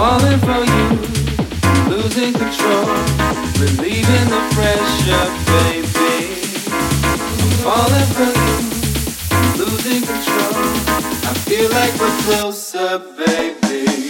falling for you, losing control, relieving the pressure, baby. Falling for you, losing control. I feel like we're closer, baby.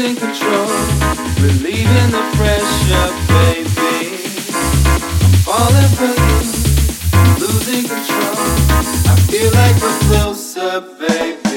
losing control. Relieving the pressure, baby. I'm falling for you, losing control. I feel like we're closer, baby.